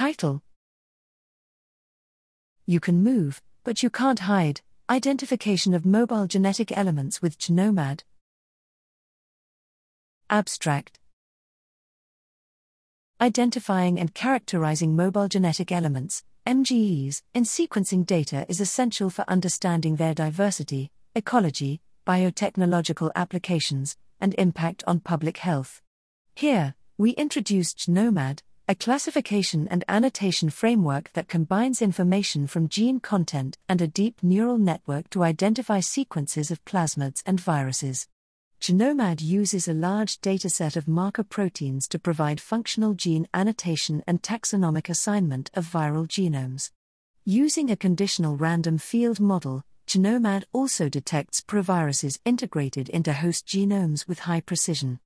Title You can move, but you can't hide. Identification of mobile genetic elements with geNomad. Abstract Identifying and characterizing mobile genetic elements, MGEs, in sequencing data is essential for understanding their diversity, ecology, biotechnological applications, and impact on public health. Here, we introduced geNomad, a classification and annotation framework that combines information from gene content and a deep neural network to identify sequences of plasmids and viruses. geNomad uses a large dataset of marker proteins to provide functional gene annotation and taxonomic assignment of viral genomes. Using a conditional random field model, geNomad also detects proviruses integrated into host genomes with high precision.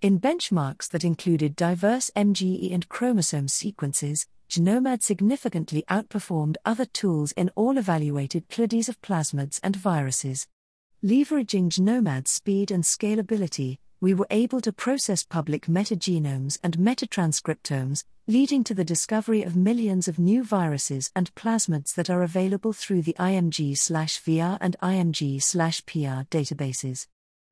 In benchmarks that included diverse MGE and chromosome sequences, geNomad significantly outperformed other tools in all evaluated clades of plasmids and viruses. Leveraging geNomad's speed and scalability, we were able to process public metagenomes and metatranscriptomes, leading to the discovery of millions of new viruses and plasmids that are available through the IMG/VR and IMG/PR databases.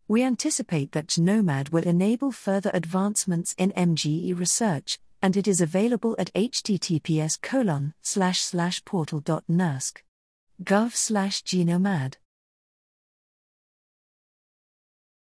We anticipate that geNomad will enable further advancements in MGE research, and it is available at https colon slash slash portal.nersc. gov slash genomad.